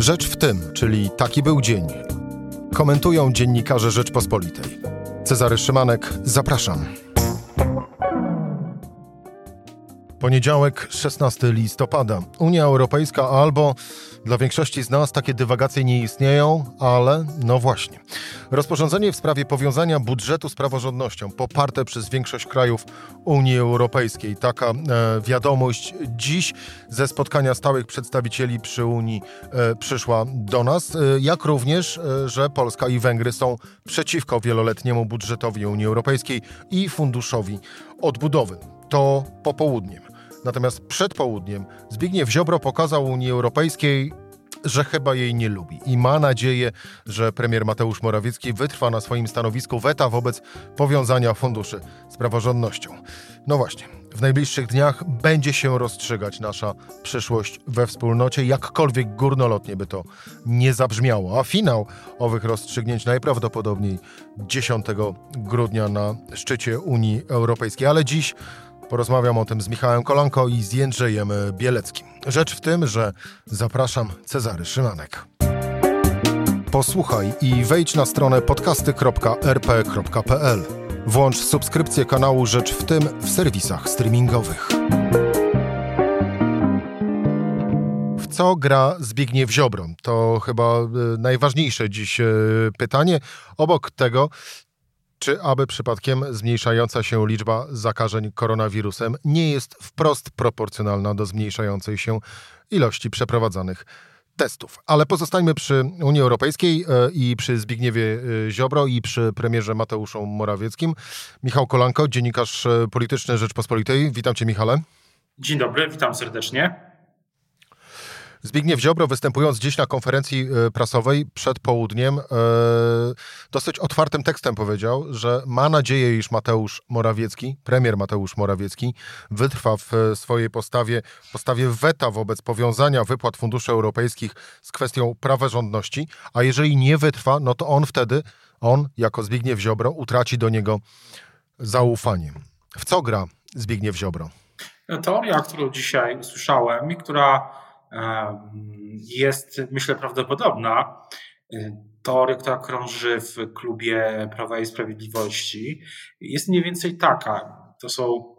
Rzecz w tym, czyli taki był dzień. Komentują dziennikarze Rzeczpospolitej. Cezary Szymanek, zapraszam. Poniedziałek, 16 listopada. Unia Europejska albo dla większości z nas takie dywagacje nie istnieją, ale no właśnie. Rozporządzenie w sprawie powiązania budżetu z praworządnością, poparte przez większość krajów Unii Europejskiej. Taka e, wiadomość dziś ze spotkania stałych przedstawicieli przy Unii e, przyszła do nas, e, jak również, e, że Polska i Węgry są przeciwko wieloletniemu budżetowi Unii Europejskiej i funduszowi odbudowy. To popołudniem. Natomiast przed południem Zbigniew Ziobro pokazał Unii Europejskiej, że chyba jej nie lubi i ma nadzieję, że premier Mateusz Morawiecki wytrwa na swoim stanowisku weta wobec powiązania funduszy z praworządnością. No właśnie, w najbliższych dniach będzie się rozstrzygać nasza przyszłość we wspólnocie, jakkolwiek górnolotnie by to nie zabrzmiało. A finał owych rozstrzygnięć najprawdopodobniej 10 grudnia na szczycie Unii Europejskiej. Ale dziś Porozmawiam o tym z Michałem Kolanko i z Jędrzejem Bieleckim. Rzecz w tym, że zapraszam Cezary Szymanek. Posłuchaj i wejdź na stronę podcasty.rp.pl. Włącz subskrypcję kanału Rzecz w tym w serwisach streamingowych. W co gra Zbigniew Ziobro? To chyba e, najważniejsze dziś e, pytanie. Obok tego, czy aby przypadkiem zmniejszająca się liczba zakażeń koronawirusem nie jest wprost proporcjonalna do zmniejszającej się ilości przeprowadzanych testów. Ale pozostańmy przy Unii Europejskiej e, i przy Zbigniewie e, Ziobro i przy premierze Mateuszu Morawieckim. Michał Kolanko, dziennikarz e, polityczny Rzeczpospolitej. Witam cię Michale. Dzień dobry, witam serdecznie. Zbigniew Ziobro, występując dziś na konferencji e, prasowej przed południem, e, dosyć otwartym tekstem powiedział, że ma nadzieję, iż Mateusz Morawiecki, premier Mateusz Morawiecki, wytrwa w e, swojej postawie, postawie weta wobec powiązania wypłat funduszy europejskich z kwestią praworządności, a jeżeli nie wytrwa, no to on wtedy, on jako Zbigniew Ziobro, utraci do niego zaufanie. W co gra Zbigniew Ziobro? Teoria, którą dzisiaj usłyszałem i która jest, myślę, prawdopodobna. Teoria, która krąży w klubie Prawa i Sprawiedliwości, jest mniej więcej taka. To są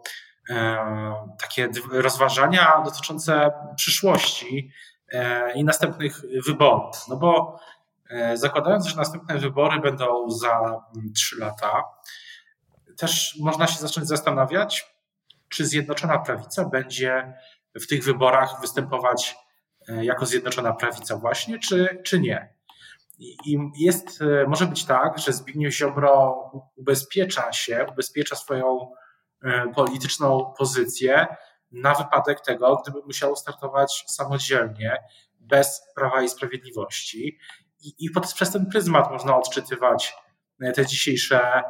takie rozważania dotyczące przyszłości e, i następnych wyborów. No bo e, zakładając, że następne wybory będą za trzy lata, też można się zacząć zastanawiać, czy Zjednoczona Prawica będzie w tych wyborach występować e, jako Zjednoczona Prawica właśnie, czy, czy nie. I jest, e, może być tak, że Zbigniew Ziobro ubezpiecza się, ubezpiecza swoją e, polityczną pozycję na wypadek tego, gdyby musiał startować samodzielnie, bez Prawa i Sprawiedliwości. I, i pod, przez ten pryzmat można odczytywać te dzisiejsze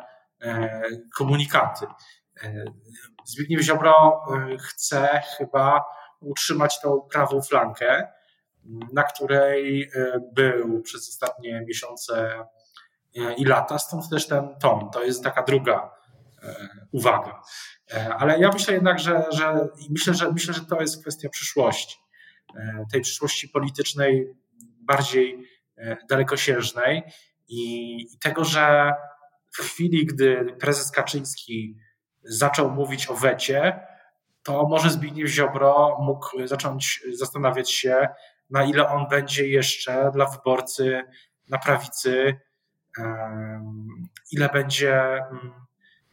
komunikaty. Zbigniew Ziobro chce chyba utrzymać tą prawą flankę, na której e, był przez ostatnie miesiące e, i lata, stąd też ten ton. To jest taka druga e, uwaga. Ale ja myślę jednak, że, że myślę, że myślę, że to jest kwestia przyszłości. Tej przyszłości politycznej bardziej dalekosiężnej i tego, że w chwili, gdy prezes Kaczyński zaczął mówić o wecie, to może Zbigniew Ziobro mógł zacząć zastanawiać się, na ile on będzie jeszcze dla wyborcy na prawicy, ile będzie mm,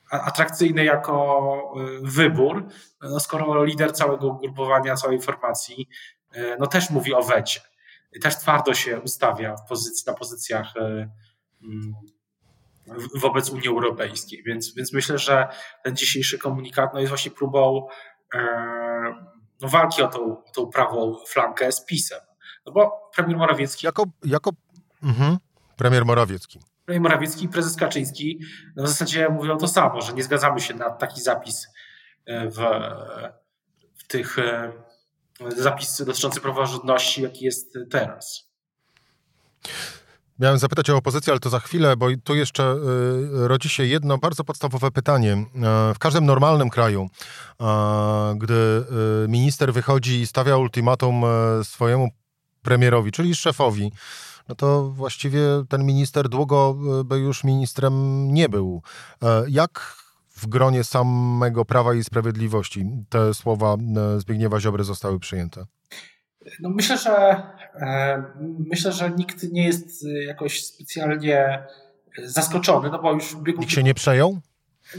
atrakcyjny jako y, wybór, no skoro lider całego ugrupowania, całej formacji, y, no też mówi o wecie. Też twardo się ustawia w pozycji, na pozycjach y, mm, wobec Unii Europejskiej. Więc, więc myślę, że ten dzisiejszy komunikat no jest właśnie próbą no, walki o tą, o tą prawą flankę z PiSem. No bo premier Morawiecki... Jako, jako mhm. premier Morawiecki. Premier Morawiecki i prezes Kaczyński no w zasadzie mówią to samo, że nie zgadzamy się na taki zapis e, w, w tych e, zapis dotyczący praworządności, jaki jest teraz. Miałem zapytać o opozycję, ale to za chwilę, bo tu jeszcze y, rodzi się jedno bardzo podstawowe pytanie. Y, w każdym normalnym kraju, y, gdy minister wychodzi i stawia ultimatum swojemu premierowi, czyli szefowi, no to właściwie ten minister długo by już ministrem nie był. Jak w gronie samego Prawa i Sprawiedliwości te słowa Zbigniewa Ziobry zostały przyjęte? No myślę, że myślę, że nikt nie jest jakoś specjalnie zaskoczony, no bo już biegu... Nikt się nie przejął?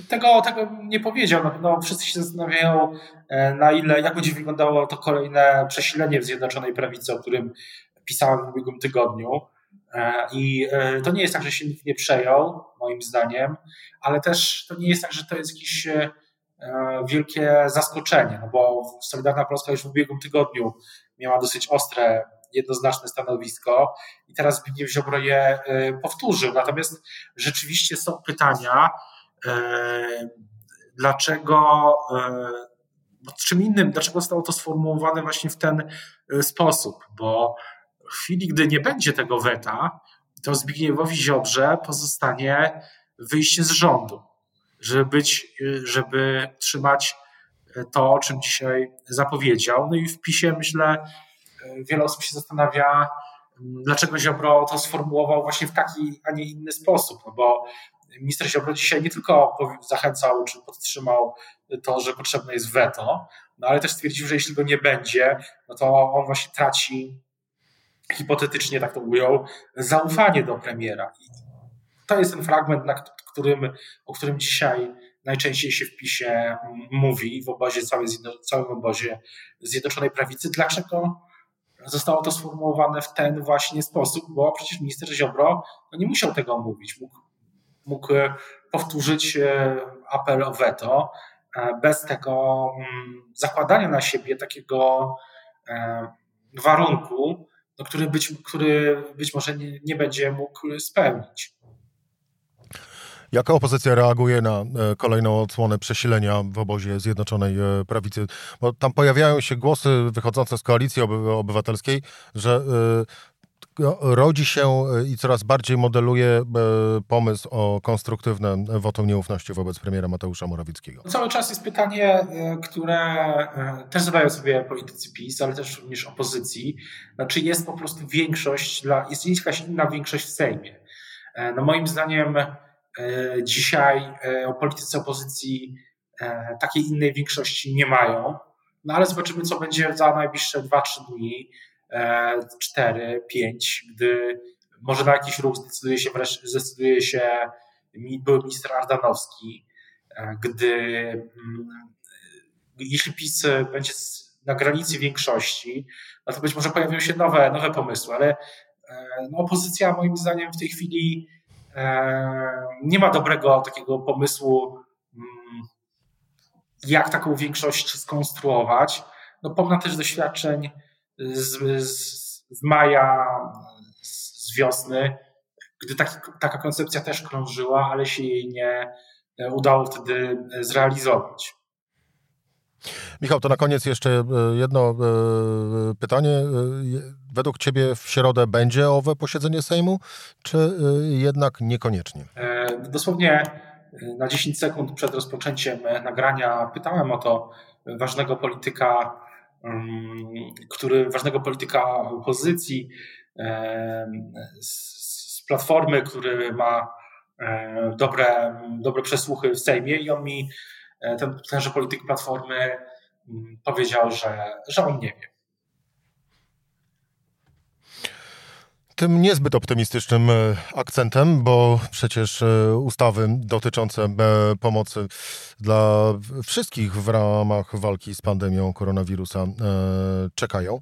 Tego, tego nie powiedział. No, wszyscy się zastanawiają, e, na ile, jak będzie wyglądało to kolejne przesilenie w Zjednoczonej Prawicy, o którym pisałem w ubiegłym tygodniu. E, I e, to nie jest tak, że się nikt nie przejął, moim zdaniem, ale też to nie jest tak, że to jest jakieś wielkie zaskoczenie, no bo Solidarna Polska już w ubiegłym tygodniu miała dosyć ostre jednoznaczne stanowisko i teraz Zbigniew Ziobro je powtórzył. Natomiast rzeczywiście są pytania, E, dlaczego, e, czym innym, dlaczego zostało to sformułowane właśnie w ten sposób, bo w chwili, gdy nie będzie tego weta, to Zbigniewowi Ziobrze pozostanie wyjście z rządu, żeby być, żeby trzymać to, o czym dzisiaj zapowiedział. No i w PiSie myślę, wiele osób się zastanawia, dlaczego Ziobro to sformułował właśnie w taki, a nie inny sposób, no bo minister Ziobro dzisiaj nie tylko zachęcał czy podtrzymał to, że potrzebne jest weto, no ale też stwierdził, że jeśli go nie będzie, no to on właśnie traci hipotetycznie, tak to mówią, zaufanie do premiera. I to jest ten fragment, na którym, o którym dzisiaj najczęściej się w PiSie mówi w obozie, całym, całym obozie Zjednoczonej Prawicy. Dlaczego zostało to sformułowane w ten właśnie sposób? Bo przecież minister Ziobro no nie musiał tego mówić. Mógł mógł e, powtórzyć e, apel o weto e, bez tego mm, zakładania na siebie takiego warunku, no, który, być, który być może nie, nie będzie mógł spełnić. Jaka opozycja reaguje na kolejną odsłonę przesilenia w obozie Zjednoczonej Prawicy? Bo tam pojawiają się głosy wychodzące z koalicji obywatelskiej, że rodzi się e, i coraz bardziej modeluje e, pomysł o konstruktywne wotum nieufności wobec premiera Mateusza Morawieckiego. Cały czas jest pytanie, e, które też zadają sobie politycy PiS, ale też również opozycji. Czy jest po prostu większość, dla, jest jakaś inna większość w Sejmie? No moim zdaniem dzisiaj o polityce opozycji takiej innej większości nie mają. No ale zobaczymy, co będzie za najbliższe 2-3 dni. 4, 5, gdy może na jakiś ruch zdecyduje się, zdecyduje się były minister Ardanowski, e, gdy mm, jeśli PiS będzie na granicy większości, no to być może pojawią się nowe, nowe pomysły, ale e, no, opozycja moim zdaniem w tej chwili e, nie ma dobrego takiego pomysłu, mm, jak taką większość skonstruować. No, pomna też doświadczeń z, z, z maja, z wiosny, gdy taki, taka koncepcja też krążyła, ale się jej nie e, udało wtedy e, zrealizować. Michał, to na koniec jeszcze e, jedno pytanie. Według Ciebie w środę będzie owe posiedzenie Sejmu, czy jednak niekoniecznie? Dosłownie na 10 sekund przed rozpoczęciem nagrania pytałem o to ważnego polityka który ważnego polityka opozycji z platformy, który ma dobre, dobre przesłuchy w Sejmie i on mi, e, ten, tenże polityk platformy powiedział, że, że on nie wie. tym niezbyt optymistycznym e, akcentem, bo przecież e, ustawy dotyczące e, pomocy dla wszystkich w ramach walki z pandemią koronawirusa czekają.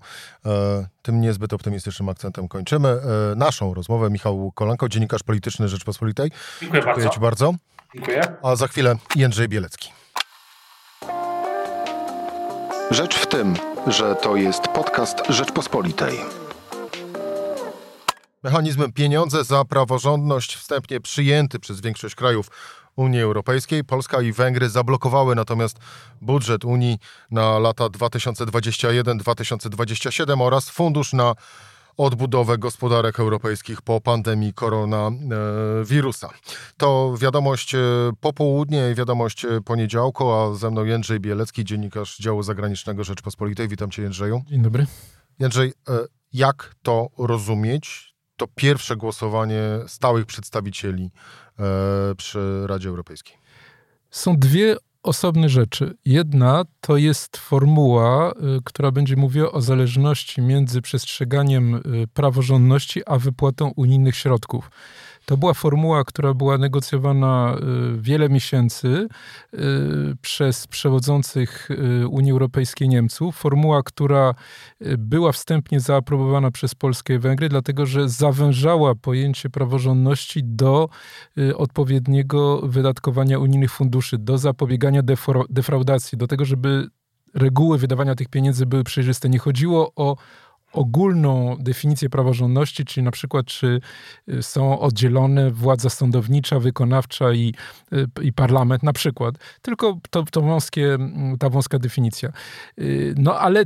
Tym niezbyt optymistycznym akcentem kończymy naszą rozmowę. Michał Kolanko, dziennikarz polityczny Rzeczpospolitej. Dziękuję, Dziękuję bardzo. Ci bardzo. Dziękuję. A za chwilę Jędrzej Bielecki. Rzecz w tym, że to jest podcast Rzeczpospolitej. Mechanizm pieniądze za praworządność wstępnie przyjęty przez większość krajów Unii Europejskiej. Polska i Węgry zablokowały natomiast budżet Unii na lata 2021-2027 oraz fundusz na odbudowę gospodarek europejskich po pandemii koronawirusa. To wiadomość e, popołudnie i wiadomość e, poniedziałku, a ze mną Jędrzej Bielecki, dziennikarz działu zagranicznego Rzeczpospolitej. Witam Cię Jędrzeju. Dzień dobry. Jędrzej, e, jak to rozumieć? To pierwsze głosowanie stałych przedstawicieli przy Radzie Europejskiej. Są dwie osobne rzeczy. Jedna to jest formuła, y, która będzie mówiła o zależności między przestrzeganiem y, praworządności a wypłatą unijnych środków. To była formuła, która była negocjowana y, wiele miesięcy y, przez przewodzących y, Unii Europejskiej Niemców. Formuła, która była wstępnie zaaprobowana przez Polskę i Węgry, dlatego że zawężała pojęcie praworządności do odpowiedniego wydatkowania unijnych funduszy, do zapobiegania defraudacji, do tego, żeby reguły wydawania tych pieniędzy były przejrzyste. Nie chodziło o ogólną definicję praworządności, czyli na przykład czy y, są oddzielone władza sądownicza, wykonawcza i, y, i parlament na przykład, tylko to, to wąskie, ta wąska definicja. Y, no ale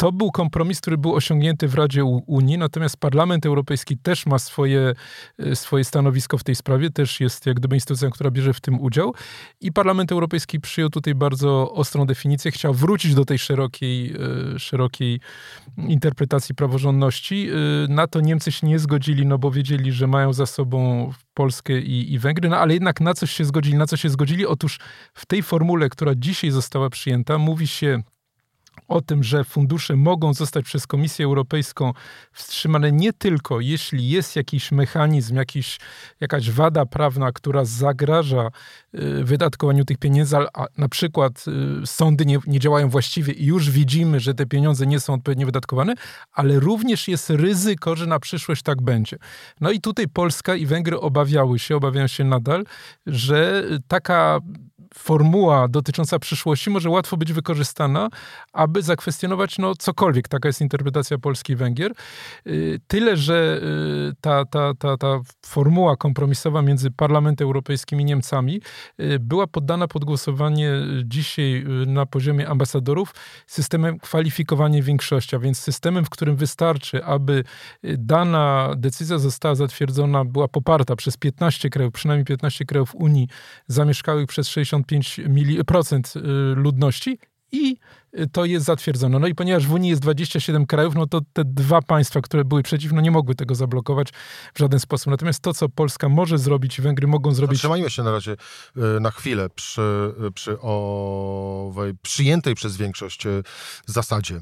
to był kompromis, który był osiągnięty w Radzie Unii, natomiast Parlament Europejski też ma swoje, e, swoje stanowisko w tej sprawie, też jest jak gdyby instytucją, która bierze w tym udział i Parlament Europejski przyjął tutaj bardzo ostrą definicję, chciał wrócić do tej szerokiej, e, szerokiej interpretacji praworządności. E, na to Niemcy się nie zgodzili, no bo wiedzieli, że mają za sobą Polskę i, i Węgry, no ale jednak na coś się zgodzili. Na co się zgodzili? Otóż w tej formule, która dzisiaj została przyjęta, mówi się o tym, że fundusze mogą zostać przez Komisję Europejską wstrzymane nie tylko, jeśli jest jakiś mechanizm, jakiś, jakaś wada prawna, która zagraża y, wydatkowaniu tych pieniędzy, a na przykład y, sądy nie, nie działają właściwie i już widzimy, że te pieniądze nie są odpowiednio wydatkowane, ale również jest ryzyko, że na przyszłość tak będzie. No i tutaj Polska i Węgry obawiały się, obawiają się nadal, że taka formuła dotycząca przyszłości może łatwo być wykorzystana, aby zakwestionować no, cokolwiek. Taka jest interpretacja Polski i Węgier. Y, tyle, że y, ta, ta, ta, ta formuła kompromisowa między Parlamentem Europejskim i Niemcami y, była poddana pod głosowanie dzisiaj na poziomie ambasadorów systemem kwalifikowania większości, a więc systemem, w którym wystarczy, aby dana decyzja została zatwierdzona, była poparta przez 15 krajów, przynajmniej 15 krajów Unii zamieszkałych przez 60 55% y, ludności i to jest zatwierdzone. No i ponieważ w Unii jest 27 krajów, no to te dwa państwa, które były przeciw, no nie mogły tego zablokować w żaden sposób. Natomiast to, co Polska może zrobić Węgry mogą zrobić... Zatrzymajmy się na razie y, na chwilę przy, przy owej przyjętej przez większość y, zasadzie.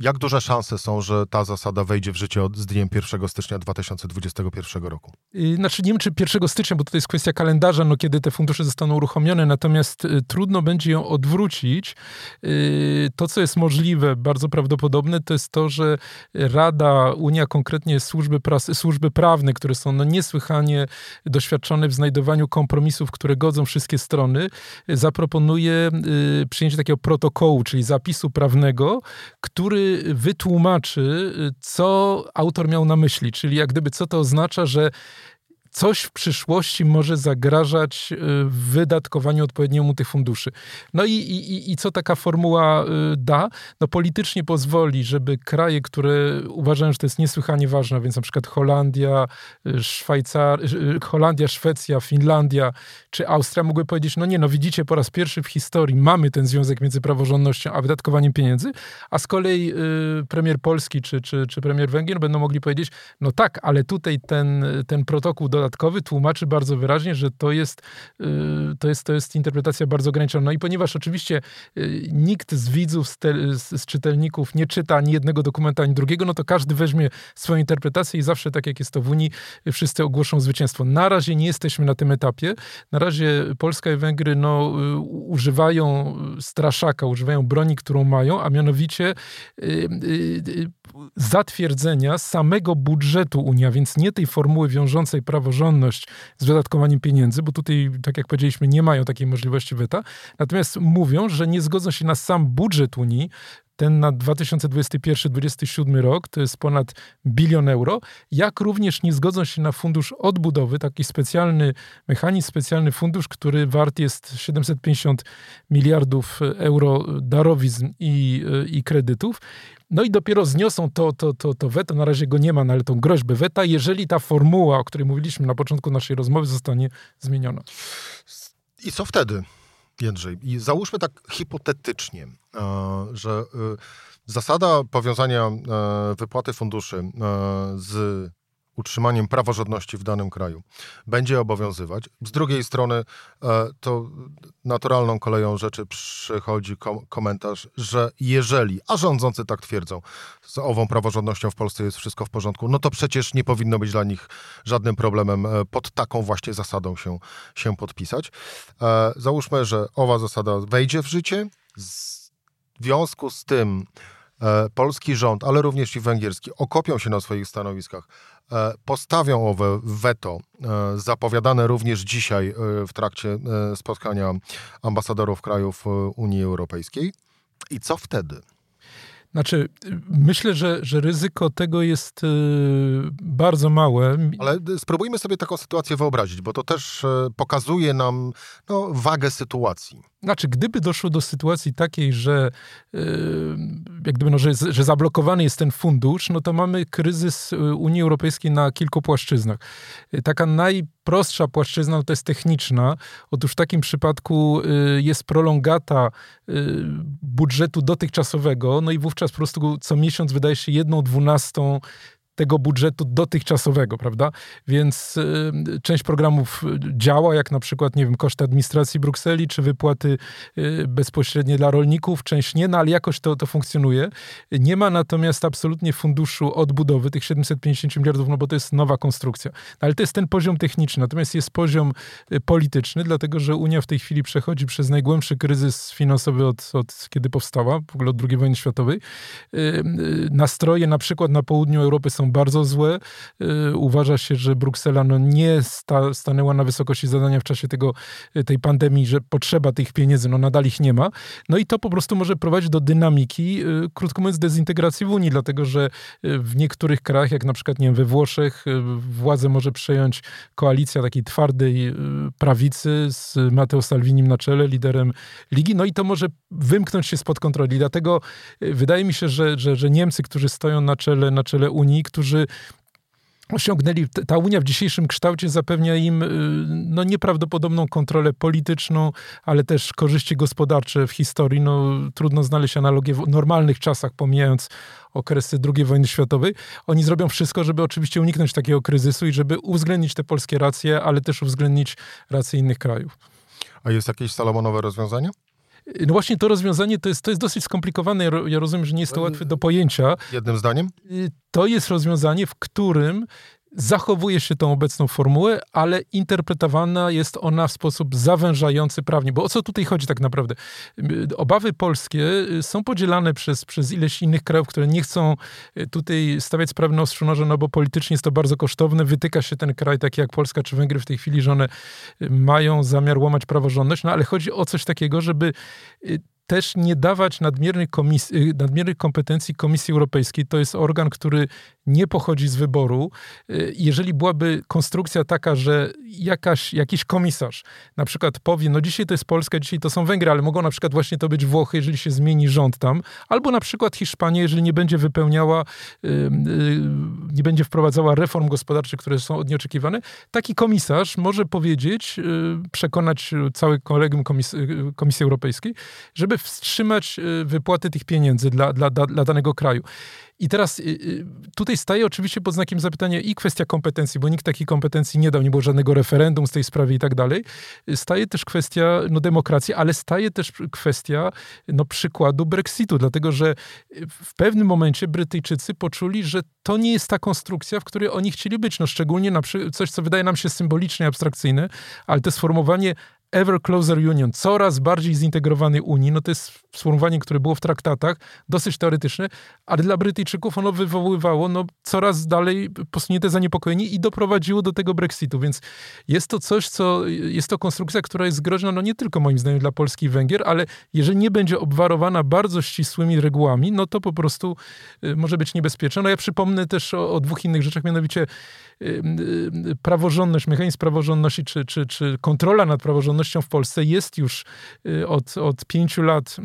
Jak duże szanse są, że ta zasada wejdzie w życie od, z dniem 1 stycznia 2021 roku? Znaczy nie wiem, czy 1 stycznia, bo to jest kwestia kalendarza, no, kiedy te fundusze zostaną uruchomione, natomiast y, trudno będzie ją odwrócić. Y, to, co jest możliwe, bardzo prawdopodobne, to jest to, że Rada, Unia, konkretnie służby, pras, służby prawne, które są no, niesłychanie doświadczone w znajdowaniu kompromisów, które godzą wszystkie strony, zaproponuje y, przyjęcie takiego protokołu, czyli zapisu prawnego, który wytłumaczy, co autor miał na myśli, czyli jak gdyby co to oznacza, że coś w przyszłości może zagrażać y, wydatkowaniu odpowiedniemu tych funduszy. No i, i, i co taka formuła y, da? No politycznie pozwoli, żeby kraje, które uważają, że to jest niesłychanie ważne, więc na przykład Holandia, y, Szwajcar, Holandia, Szwecja, Finlandia czy Austria mogły powiedzieć, no nie, no widzicie, po raz pierwszy w historii mamy ten związek między praworządnością a wydatkowaniem pieniędzy, a z kolei premier Polski czy, czy, czy premier Węgier będą mogli powiedzieć, no tak, ale tutaj ten, ten protokół do dodatkowy tłumaczy bardzo wyraźnie, że to jest, y, to jest, to jest interpretacja bardzo ograniczona. No i ponieważ oczywiście y, nikt z widzów, z, te, z czytelników nie czyta ani jednego dokumenta, ani drugiego, no to każdy weźmie swoją interpretację i zawsze, tak jak jest to w Unii, wszyscy ogłoszą zwycięstwo. Na razie nie jesteśmy na tym etapie. Na razie Polska i Węgry no, y, używają straszaka, używają broni, którą mają, a mianowicie zatwierdzenia samego budżetu Unia, więc nie tej formuły wiążącej praworządność z wydatkowaniem pieniędzy, bo tutaj, tak jak powiedzieliśmy, nie mają takiej możliwości weta. Natomiast mówią, że nie zgodzą się na sam budżet Unii, ten na 2021-2027 rok to jest ponad bilion euro, jak również nie zgodzą się na fundusz odbudowy, taki specjalny mechanizm, specjalny fundusz, który wart jest 750 miliardów euro darowizn i, i kredytów. No i dopiero zniosą to, to, to, to weto, na razie go nie ma, no ale tą groźbę weta, jeżeli ta formuła, o której mówiliśmy na początku naszej rozmowy, zostanie zmieniona. I co wtedy? Jędrzej, i załóżmy tak hipotetycznie, że zasada powiązania wypłaty funduszy z utrzymaniem praworządności w danym kraju będzie obowiązywać. Z drugiej strony e, to naturalną koleją rzeczy przychodzi komentarz, że jeżeli, a rządzący tak twierdzą, z ową praworządnością w Polsce jest wszystko w porządku, no to przecież nie powinno być dla nich żadnym problemem e, pod taką właśnie zasadą się, się podpisać. E, załóżmy, że owa zasada wejdzie w życie. W związku z tym polski rząd, ale również i węgierski okopią się na swoich stanowiskach, E, postawią owe weto, e, zapowiadane również dzisiaj e, w trakcie spotkania ambasadorów krajów Unii Europejskiej. I co wtedy? Znaczy, myślę, że, że ryzyko tego jest bardzo małe. Ale spróbujmy sobie taką sytuację wyobrazić, bo to też pokazuje nam no, wagę sytuacji. Znaczy, gdyby doszło do sytuacji takiej, że, yy, jak gdyby, no, że, że zablokowany jest ten fundusz, no to mamy kryzys y, Unii Europejskiej na kilku płaszczyznach. Taka najprostsza płaszczyzna no to jest techniczna. Otóż w takim przypadku y, jest prolongata budżetu dotychczasowego, no i wówczas po prostu co miesiąc wydaje się jedną dwunastą tego budżetu dotychczasowego, prawda? Więc y, część programów działa, jak na przykład, nie wiem, koszty administracji Brukseli, czy wypłaty y, bezpośrednie dla rolników, część nie, no ale jakoś to, to funkcjonuje. Nie ma natomiast absolutnie funduszu odbudowy tych 750 miliardów, no bo to jest nowa konstrukcja. No, ale to jest ten poziom techniczny, natomiast jest poziom y, polityczny, dlatego że Unia w tej chwili przechodzi przez najgłębszy kryzys finansowy od, od kiedy powstała, w ogóle od II wojny światowej. Y, y, nastroje na przykład na południu Europy są bardzo złe. Y, uważa się, że Bruksela no nie sta, stanęła na wysokości zadania w czasie tego, y, tej pandemii, że potrzeba tych pieniędzy, no nadal ich nie ma. No i to po prostu może prowadzić do dynamiki, y, krótko mówiąc, dezintegracji w Unii, dlatego że w niektórych krajach, jak na przykład nie wiem, we Włoszech, władzę może przejąć koalicja takiej twardej prawicy z Matteo Salvinim na czele, liderem ligi, no i to może wymknąć się spod kontroli. Dlatego wydaje mi się, że, że, że Niemcy, którzy stoją na czele, na czele Unii, którzy osiągnęli, ta Unia w dzisiejszym kształcie zapewnia im y, no, nieprawdopodobną kontrolę polityczną, ale też korzyści gospodarcze w historii. No, trudno znaleźć analogię w normalnych czasach, pomijając okresy II wojny światowej. Oni zrobią wszystko, żeby oczywiście uniknąć takiego kryzysu i żeby uwzględnić te polskie racje, ale też uwzględnić racje innych krajów. A jest jakieś salomonowe rozwiązanie? No właśnie to rozwiązanie to jest, to jest dosyć skomplikowane. Ja rozumiem, że nie jest to łatwe do pojęcia. Jednym zdaniem? Y, to jest rozwiązanie, w którym zachowuje się tą obecną formułę, ale interpretowana jest ona w sposób zawężający prawnie. Bo o co tutaj chodzi tak naprawdę? Obawy polskie są podzielane przez, przez ileś innych krajów, które nie chcą tutaj stawiać sprawy na ostrzu noża, no bo politycznie jest to bardzo kosztowne. Wytyka się ten kraj, taki jak Polska czy Węgry w tej chwili, że one mają zamiar łamać praworządność, no ale chodzi o coś takiego, żeby też nie dawać nadmiernych, komis- y, nadmiernych kompetencji Komisji Europejskiej. To jest organ, który nie pochodzi z wyboru. Y, jeżeli byłaby konstrukcja taka, że jakaś, jakiś komisarz na przykład powie, no dzisiaj to jest Polska, dzisiaj to są Węgry, ale mogą na przykład właśnie to być Włochy, jeżeli się zmieni rząd tam, albo na przykład Hiszpania, jeżeli nie będzie wypełniała, y, nie będzie wprowadzała reform gospodarczych, które są od niej oczekiwane, taki komisarz może powiedzieć, przekonać całe kolegium Komisji Europejskiej, żeby wstrzymać y, wypłaty tych pieniędzy dla, dla, dla danego kraju. I teraz y, y, tutaj staje oczywiście pod znakiem zapytania i kwestia kompetencji, bo nikt takiej kompetencji nie dał, nie było żadnego referendum z tej sprawy i tak dalej. Staje też kwestia no, demokracji, ale staje też kwestia no, przykładu Brexitu, dlatego że w pewnym momencie Brytyjczycy poczuli, że to nie jest ta konstrukcja, w której oni chcieli być. No, szczególnie na coś, co wydaje nam się symboliczne i abstrakcyjne, ale to sformułowanie Ever Closer Union, coraz bardziej zintegrowanej Unii, no to jest sformułowanie, które było w traktatach, dosyć teoretyczne, ale dla Brytyjczyków ono wywoływało no, coraz dalej posunięte zaniepokojenie i doprowadziło do tego Brexitu, więc jest to coś, co, jest to konstrukcja, która jest groźna, no nie tylko moim zdaniem dla Polski i Węgier, ale jeżeli nie będzie obwarowana bardzo ścisłymi regułami, no to po prostu y, może być niebezpieczna. No ja przypomnę też o, o dwóch innych rzeczach, mianowicie y, y, praworządność, mechanizm praworządności, czy, czy, czy kontrola nad praworządnością w Polsce jest już od, od pięciu lat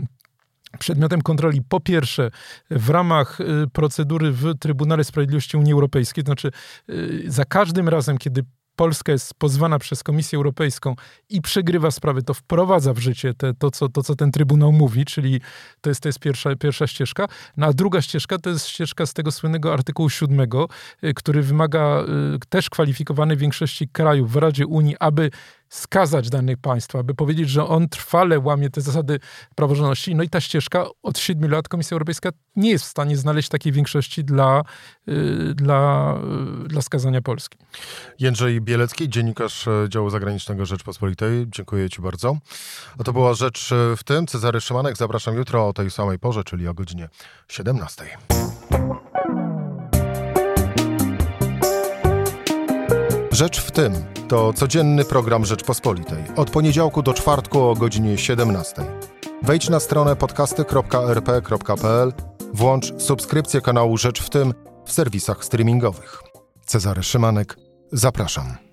przedmiotem kontroli po pierwsze w ramach y, procedury w Trybunale Sprawiedliwości Unii Europejskiej, to znaczy y, za każdym razem, kiedy Polska jest pozwana przez Komisję Europejską i przegrywa sprawy, to wprowadza w życie te, to, co, to, co ten Trybunał mówi, czyli to jest, to jest pierwsza, pierwsza ścieżka. No a druga ścieżka to jest ścieżka z tego słynnego artykułu 7, y, który wymaga y, też kwalifikowanej większości krajów w Radzie Unii, aby skazać dane państwo, aby powiedzieć, że on trwale łamie te zasady praworządności. No i ta ścieżka od siedmiu lat Komisja Europejska nie jest w stanie znaleźć takiej większości dla, yy, dla, yy, dla skazania Polski. Jędrzej Bielecki, dziennikarz e, działu zagranicznego Rzeczpospolitej. Dziękuję Ci bardzo. A to była rzecz e, w tym. Cezary Szymanek. Zapraszam jutro o tej samej porze, czyli o godzinie 17. Rzecz w tym to codzienny program Rzeczpospolitej. Od poniedziałku do czwartku o godzinie 17. Wejdź na stronę podcasty.rp.pl, włącz subskrypcję kanału Rzecz w tym w serwisach streamingowych. Cezary Szymanek, zapraszam.